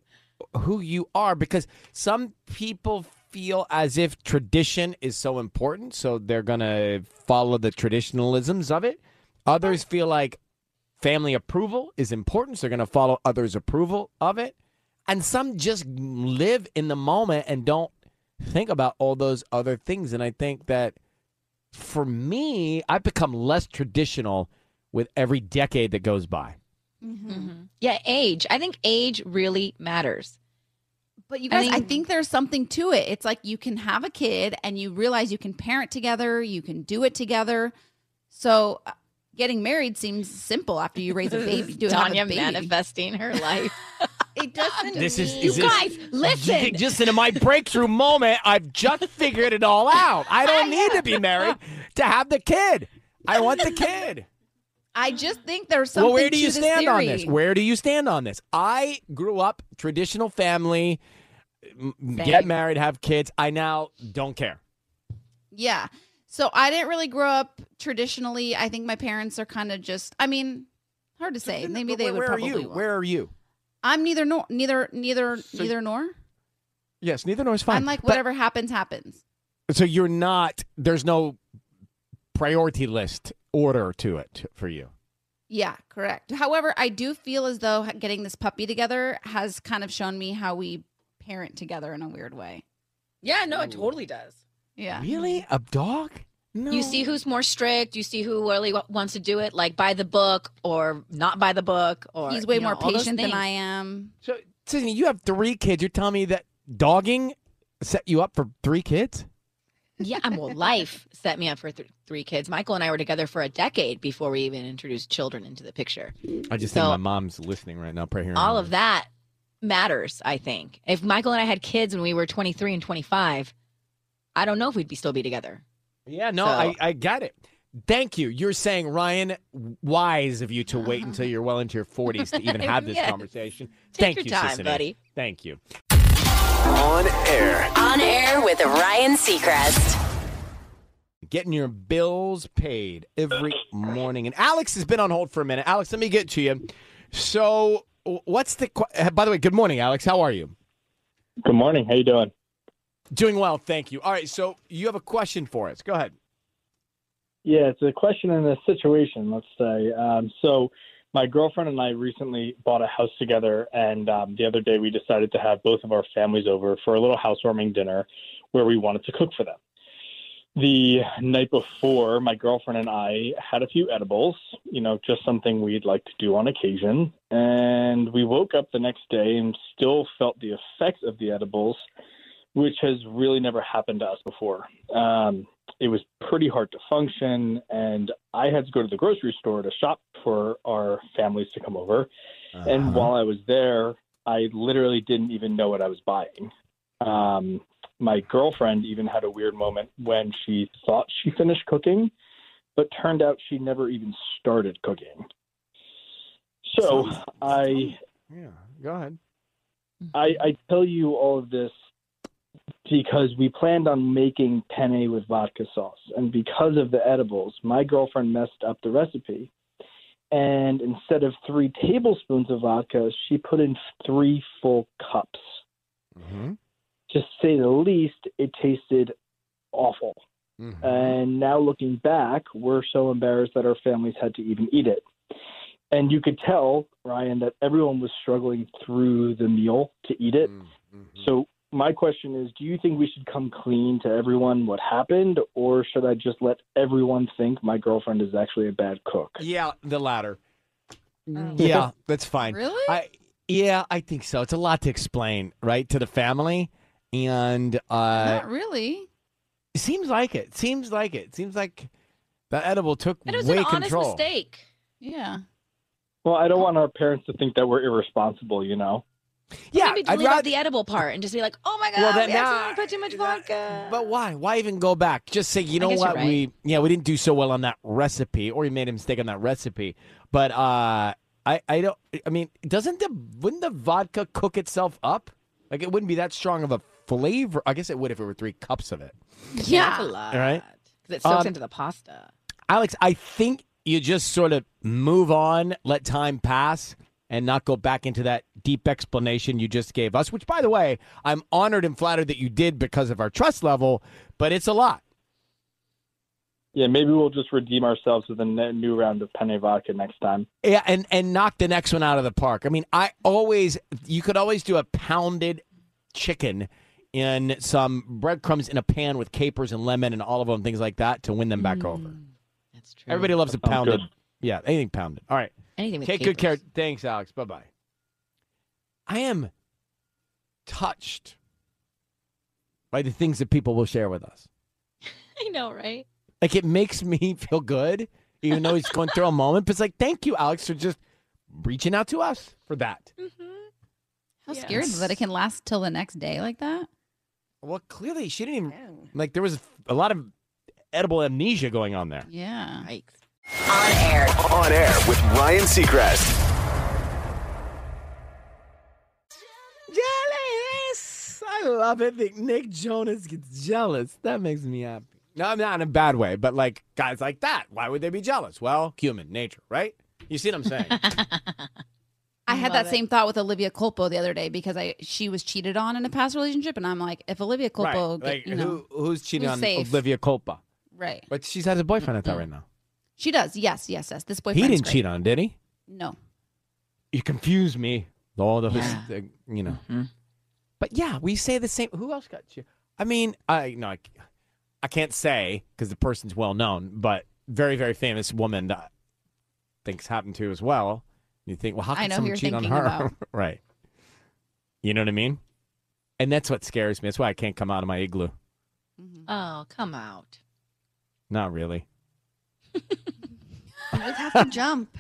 who you are because some people feel as if tradition is so important so they're going to follow the traditionalisms of it. Others feel like family approval is important so they're going to follow others approval of it. And some just live in the moment and don't think about all those other things and I think that for me, I've become less traditional with every decade that goes by. Mhm. Yeah, age. I think age really matters. But you guys, I think- think, there's something to it. It's like you can have a kid and you realize you can parent together, you can do it together. So uh, getting married seems simple after you raise a baby. Do have a Tanya baby. manifesting her life. It doesn't. This is You this- guys, listen. Just in my breakthrough moment, I've just figured it all out. I don't need to be married to have the kid. I want the kid. I just think there's something. well, where do to you stand on this? Where do you stand on this? I grew up traditional family, m- get married, have kids. I now don't care. Yeah. So I didn't really grow up traditionally. I think my parents are kind of just. I mean, hard to say. Maybe they where, would where probably. are you? want- Where are you? I'm neither nor. Neither. Neither. So- neither nor. Yes, neither nor is fine. I'm like But- whatever happens, happens. so you're not. There's no priority list order to it for you. Yeah, correct. However, I do feel as though getting this puppy together has kind of shown me how we parent together in a weird way. Yeah, no, it totally does. Yeah. Really, a dog? No. You see who's more strict. You see who really wa- wants to do it, like by the book or not by the book. Or He's way you know, more patient than. I am. So, Sisanie, you have three kids. You're telling me that dogging set you up for three kids? Yeah, well, life set me up for th- three kids. Michael and I were together for a decade before we even introduced children into the picture. I just So- think my mom's listening right now. Pray here. All of that matters, I think. If Michael and I had kids when we were 23 and 25, I don't know if we'd be still be together. Yeah, no, So- I, I get it. Thank you. You're saying, Ryan, wise of you to wait until you're well into your 40s to even have this Yes. conversation. Take Thank your you, time, Sisanie. buddy. Thank you. On air. On air with Ryan Seacrest. Getting your bills paid every morning. And Alex has been on hold for a minute. Alex, let me get to you. So, what's the. uh, By the way, good morning, Alex. How are you? Good morning. How you doing? Doing well, thank you. All right, so you have a question for us. Go ahead. Yeah, it's a question and a situation, let's say. Um, so, my girlfriend and I recently bought a house together, and um, the other day we decided to have both of our families over for a little housewarming dinner where we wanted to cook for them. The night before, my girlfriend and I had a few edibles, you know, just something we'd like to do on occasion. And we woke up the next day and still felt the effects of the edibles, which has really never happened to us before. Um, it was pretty hard to function, and I had to go to the grocery store to shop for our families to come over. And while I was there, I literally didn't even know what I was buying. Um, my girlfriend even had a weird moment when she thought she finished cooking, but turned out she never even started cooking. So I Yeah, go ahead. I, I tell you all of this because we planned on making penne with vodka sauce. And because of the edibles, my girlfriend messed up the recipe. And instead of three tablespoons of vodka, she put in three full cups. Mm-hmm. To say the least, it tasted awful. Mm-hmm. And now looking back, we're so embarrassed that our families had to even eat it. And you could tell, Ryan, that everyone was struggling through the meal to eat it. So my question is, do you think we should come clean to everyone what happened, or should I just let everyone think my girlfriend is actually a bad cook? Yeah, the latter. Yeah, that's fine. Really? I yeah, I think so. It's a lot to explain, right, to the family, and uh, Not really. it seems like it. Seems like it. Seems like that edible took It was way an honest control. mistake. Yeah. Well, I don't want our parents to think that we're irresponsible, you know? Yeah, Maybe I'd delete out rather- the edible part and just be like, oh my god, Well, then we now- put too much vodka. But why? Why even go back? Just say, you know what? right. We yeah, we didn't do so well on that recipe, or we made a mistake on that recipe. But uh, I I don't. I mean, doesn't the wouldn't the vodka cook itself up? Like it wouldn't be that strong of a flavor. I guess it would if it were three cups of it. Yeah, that's a lot. All right. 'Cause it soaks Um, into the pasta. Alex, I think you just sort of move on, let time pass, and not go back into that deep explanation you just gave us, which, by the way, I'm honored and flattered that you did because of our trust level, but it's a lot. Yeah, maybe we'll just redeem ourselves with a new round of penne vodka next time. Yeah, and, and knock the next one out of the park. I mean, I always, you could always do a pounded chicken in some breadcrumbs in a pan with capers and lemon and olive oil and things like that to win them back mm, over. That's true. Everybody loves a That sounds pounded. good. Yeah, anything pounded. All right. Anything with Take good care. Thanks, Alex. Bye bye. I am touched by the things that people will share with us. I know, right? Like it makes me feel good, even though he's going through a moment. But it's like, thank you, Alex, for just reaching out to us for that. Mm-hmm. How scary is that it can last till the next day like that? Well, clearly she didn't even like. There was a lot of edible amnesia going on there. Yeah. On air. On air with Ryan Seacrest. Jealous. I love it that Nick Jonas gets jealous. That makes me happy. No, I'm not in a bad way, but like guys like that. Why would they be jealous? Well, human nature, right? You see what I'm saying? I had that same thought with Olivia Culpo the other day because I she was cheated on in a past relationship, and I'm like, if Olivia Culpo, right. get- Like you know, who, who's cheating who's on safe? Olivia Culpo? right? But she's has a boyfriend at that right now. She does. Yes, yes, yes. This boy He didn't cheat on, did he? No. You confuse me. All those, Yeah. uh, you know. But yeah, we say the same. Who else got you? I mean, I no, I, I can't say because the person's well known, but very, very famous woman that thinks happened to as well. You think, well, how can someone cheat on her? right. You know what I mean? And that's what scares me. That's why I can't come out of my igloo. Oh, come out. Not really. You just have to jump.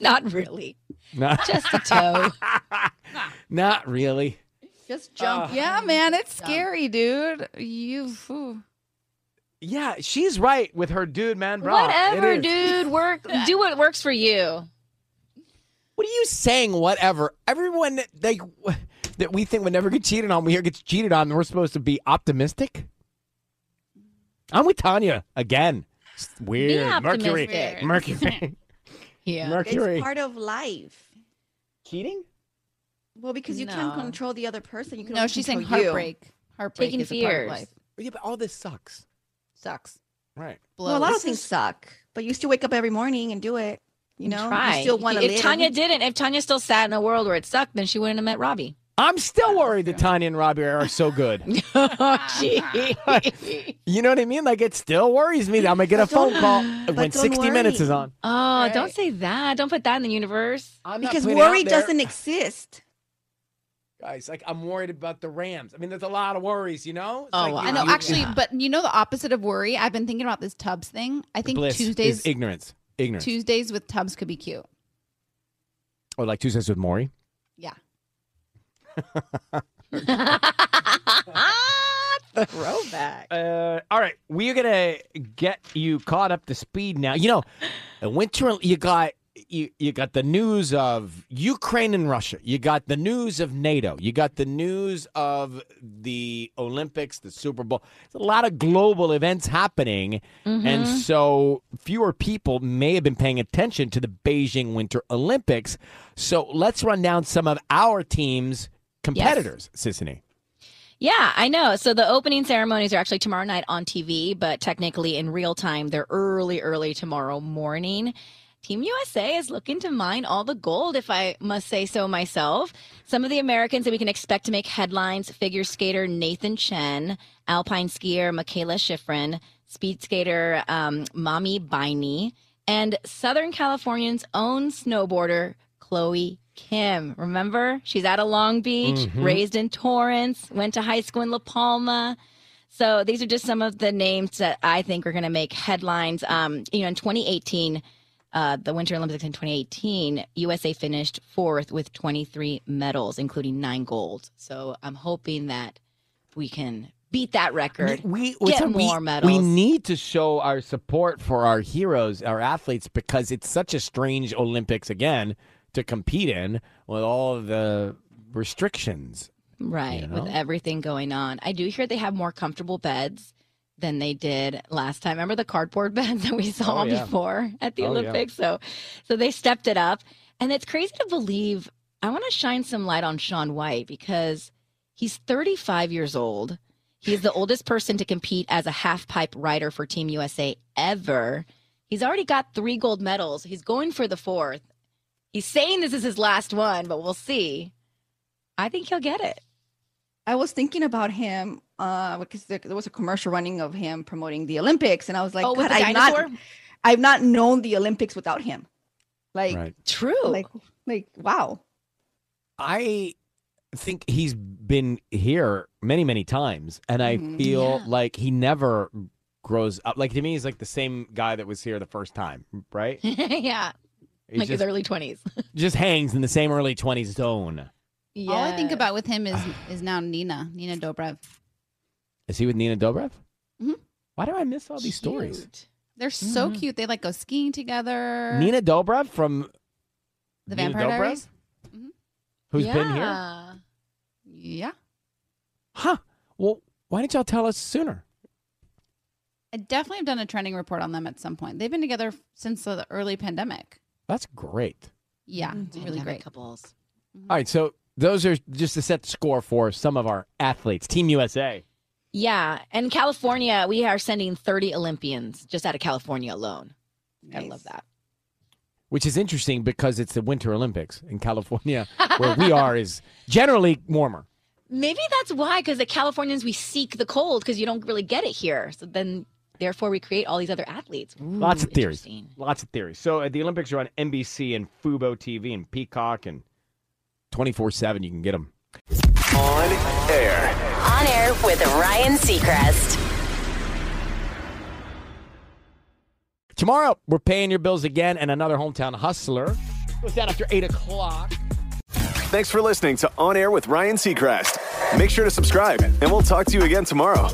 Not really. Not, Just a toe. not really. Just jump. Uh, Yeah, man, it's scary, dude. You. phew. Yeah, she's right with her dude, man, bro. Whatever, dude. Work. Do what works for you. What are you saying? Whatever. Everyone that, like that we think would never get cheated on, we hear gets cheated on, and we're supposed to be optimistic. I'm with Tanya again. It's weird. Mercury. optimistic. Mercury. Yeah. Mercury. It's part of life. Cheating? Well, because you can't control the other person. You can No, only she's saying control you. heartbreak. Heartbreak Taking is a part of fears. life. Yeah, but all this sucks. Sucks. Right. Well, a lot of things suck, but you still wake up every morning and do it. You know, Try. you still want to if live. Tanya didn't, if Tanya still sat in a world where it sucked, then she wouldn't have met Robbie. I'm still worried that Tanya and Robbie are so good. oh, gee. You know what I mean? Like it still worries me that I'm gonna get a phone call when don't 60 minutes is on. Oh, don't say that. Don't put that in the universe. I'm not because putting it worry doesn't exist. Guys, like I'm worried about the Rams. I mean, there's a lot of worries, you know? It's Oh, like wow. you- I know, you- actually, yeah. but you know the opposite of worry. I've been thinking about this Tubbs thing. I think Bliss Tuesdays, is ignorance. Ignorance. Tuesdays with Tubbs could be cute. Or like Tuesdays with Morrie? Yeah. Throwback. Uh, all right, we're gonna get you caught up to speed now. You know, winter. You got you you got the news of Ukraine and Russia. You got the news of NATO. You got the news of the Olympics, the Super Bowl. There's a lot of global events happening, and Mhm. so fewer people may have been paying attention to the Beijing Winter Olympics. So let's run down some of our team's competitors, Sisanie. Yeah, I know. So the opening ceremonies are actually tomorrow night on TV, but technically in real time, they're early, early tomorrow morning. Team USA is looking to mine all the gold, if I must say so myself. Some of the Americans that we can expect to make headlines figure skater Nathan Chen, alpine skier Mikaela Shiffrin, speed skater um, Maame Biney, and Southern Californian's own snowboarder Chloe Kim. Remember? She's out of Long Beach, Mhm. raised in Torrance, went to high school in La Palma. So these are just some of the names that I think are going to make headlines. Um, you know, in 2018, uh, the Winter Olympics in 2018, USA finished fourth with 23 medals, including nine gold. So I'm hoping that we can beat that record, we get so we- more medals. We need to show our support for our heroes, our athletes, because it's such a strange Olympics again to compete in with all of the restrictions. Right, You with everything going on. I do hear they have more comfortable beds than they did last time. Remember the cardboard beds that we saw Oh, yeah. before at the Oh, yeah. Olympics? So so they stepped it up. And it's crazy to believe I want to shine some light on Shaun White because he's 35 years old. He's the oldest person to compete as a half pipe rider for Team USA ever. He's already got three gold medals. He's going for the fourth. He's saying this is his last one, but we'll see. I think he'll get it. I was thinking about him uh, because there, there was a commercial running of him promoting the Olympics, and I was like, Oh, God, I've not. I've not known the Olympics without him. Like, Right. true. Like, like, wow. I think he's been here many, many times, and I Mhm. feel Yeah. like he never grows up. Like to me, he's like the same guy that was here the first time, right? yeah. He like his early 20s. Just hangs in the same early twenties zone. All I think about with him is is now Nina, Nina Dobrev. Is he with Nina Dobrev? Mhm. Why do I miss all these stories? They're so Mm-hmm. cute. They like go skiing together. Nina Dobrev from the Nina Vampire Dobrev? Diaries. who's been here? Yeah. Yeah. Huh. Well, why didn't y'all tell us sooner? I definitely have done a trending report on them at some point. They've been together since the early pandemic. That's great. Yeah, mm-hmm. it's really great. couples. Mm-hmm. All right, so those are just to set the score for some of our athletes. Team USA. Yeah. And California, we are sending 30 Olympians just out of California alone. I love that. which is interesting because it's the Winter Olympics in California, where we are is generally warmer. Maybe that's why, because the Californians, we seek the cold because you don't really get it here. So then, therefore, we create all these other athletes. Lots of theories. Lots of theories. So uh, the Olympics are on NBC and Fubo TV and Peacock and 24 7. You can get them. On air. On air with Ryan Seacrest. Tomorrow, we're paying your bills again, and another hometown hustler goes down after 8 o'clock. Thanks for listening to On Air with Ryan Seacrest. Make sure to subscribe, and we'll talk to you again tomorrow.